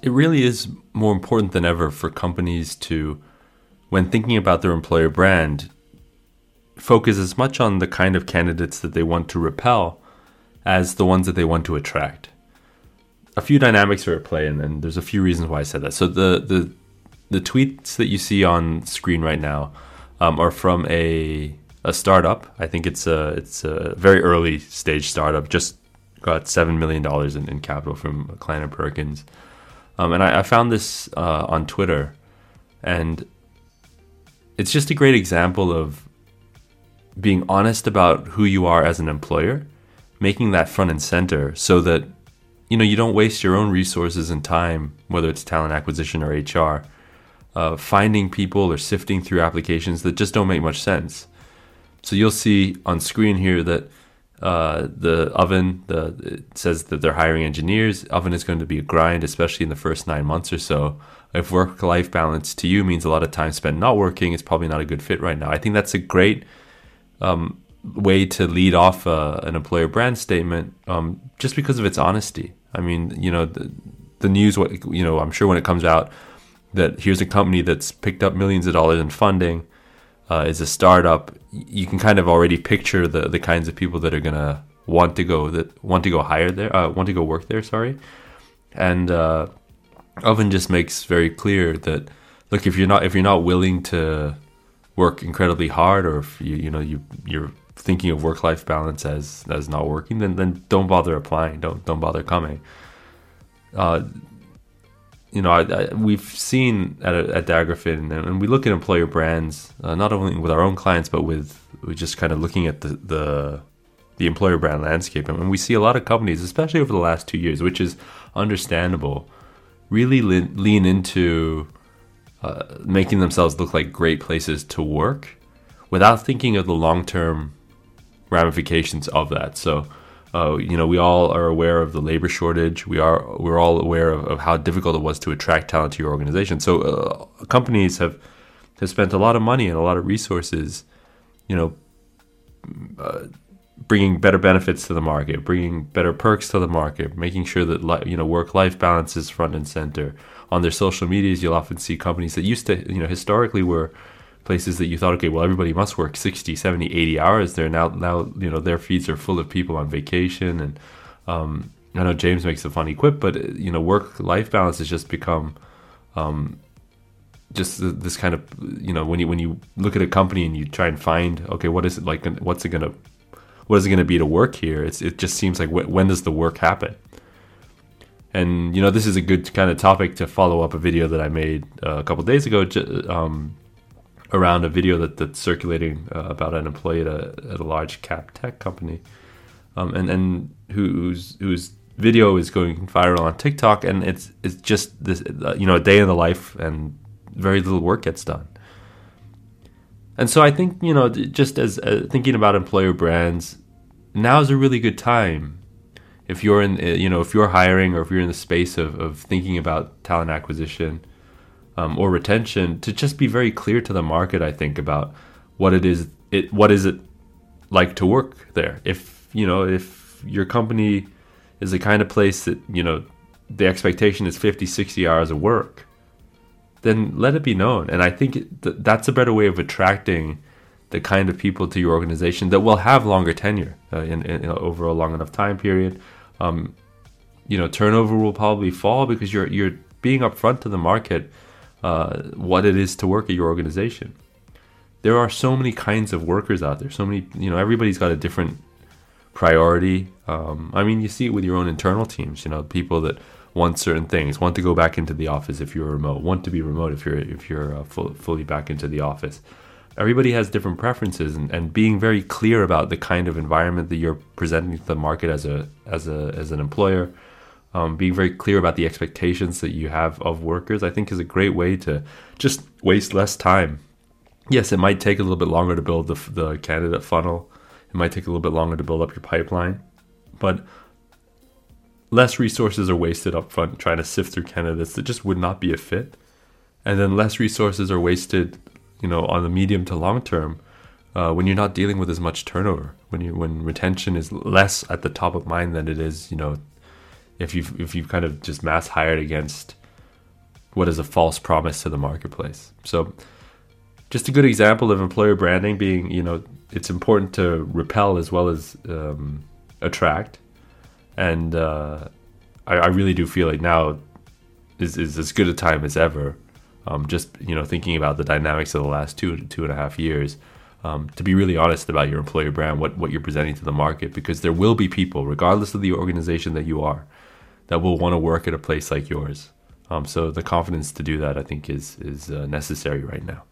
It really is more important than ever for companies to, when thinking about their employer brand, focus as much on the kind of candidates that they want to repel as the ones that they want to attract. A few dynamics are at play, and, there's a few reasons why I said that. So the the the tweets that you see on screen right now um, are from a a startup. I think it's a it's a very early stage startup. Just got seven million dollars in, in, capital from Kleiner Perkins, um, and I, I, found this uh, on Twitter, and it's just a great example of being honest about who you are as an employer, making that front and center so that you know you don't waste your own resources and time, whether it's talent acquisition or HR, uh, finding people or sifting through applications that just don't make much sense. So you'll see on screen here that uh, the oven the it says that they're hiring engineers. Oven is going to be a grind, especially in the first nine months or so. If work life balance to you means a lot of time spent not working, it's probably not a good fit right now. I think that's a great um, way to lead off uh, an employer brand statement um, just because of its honesty. I mean, you know, the, the news, what you know, I'm sure when it comes out that here's a company that's picked up millions of dollars in funding, uh, is a startup, you can kind of already picture the the kinds of people that are gonna want to go that want to go hire there, uh, want to go work there. Sorry, and uh, Oven just makes very clear that look if you're not if you're not willing to work incredibly hard, or if you you know you you're thinking of work life balance as as not working, then then don't bother applying. Don't don't bother coming. Uh, you know, I, I, we've seen at, at Daggerfin, and we look at employer brands uh, not only with our own clients, but with we just kind of looking at the, the the employer brand landscape, and we see a lot of companies, especially over the last two years, which is understandable, really lean into uh, making themselves look like great places to work without thinking of the long term ramifications of that. So, uh, you know, we all are aware of the labor shortage. We are we're all aware of, of how difficult it was to attract talent to your organization. So, uh, companies have have spent a lot of money and a lot of resources, you know. Uh, bringing better benefits to the market, bringing better perks to the market, making sure that li- you know work-life balance is front and center, on their social medias, you'll often see companies that used to, you know, historically were places that you thought, okay, well, everybody must work 60, 70, 80 hours. They're now, now, you know, their feeds are full of people on vacation. And um, I know James makes a funny quip, but, you know, work life balance has just become, um, just this kind of, you know, when you, when you look at a company and you try and find, okay, what is it like? What's it going to, what is it going to be to work here? It's, it just seems like when, when does the work happen? And you know, this is a good kind of topic to follow up a video that I made uh, a couple days ago um, around a video that, that's circulating uh, about an employee at a, at a large cap tech company, um, and and whose whose video is going viral on TikTok, and it's it's just this uh, you know a day in the life, and very little work gets done. And so I think you know just as uh, thinking about employer brands, now is a really good time if you're in uh, you know if you're hiring or if you're in the space of, of thinking about talent acquisition um, or retention to just be very clear to the market i think about what it is it what is it like to work there? If you know if your company is the kind of place that you know the expectation is 50 60 hours of work then let it be known. And i think th- that's a better way of attracting the kind of people to your organization that will have longer tenure uh, in, in, over a long enough time period. Um, you know, turnover will probably fall because you're you're being upfront to the market uh, what it is to work at your organization. There are so many kinds of workers out there. So many, you know, everybody's got a different priority. Um, I mean, you see it with your own internal teams. You know, people that want certain things, want to go back into the office if you're remote, want to be remote if you're if you're uh, full, fully back into the office everybody has different preferences and, and being very clear about the kind of environment that you're presenting to the market as a as a as an employer um, being very clear about the expectations that you have of workers i think is a great way to just waste less time. Yes it might take a little bit longer to build the, the candidate funnel. It might take a little bit longer to build up your pipeline but less resources are wasted up front trying to sift through candidates that just would not be a fit. And then less resources are wasted you know, on the medium to long term, uh, when you're not dealing with as much turnover, when you when retention is less at the top of mind than it is, you know, if you've if you've kind of just mass hired against what is a false promise to the marketplace. So, just a good example of employer branding being, you know, it's important to repel as well as um, attract, and uh, I, I really do feel like now is is as good a time as ever. Um, just you know, thinking about the dynamics of the last two two and a half years um, to be really honest about your employer brand, what, what you're presenting to the market, because there will be people, regardless of the organization that you are, that will want to work at a place like yours. Um, so the confidence to do that, I think, is is uh, necessary right now.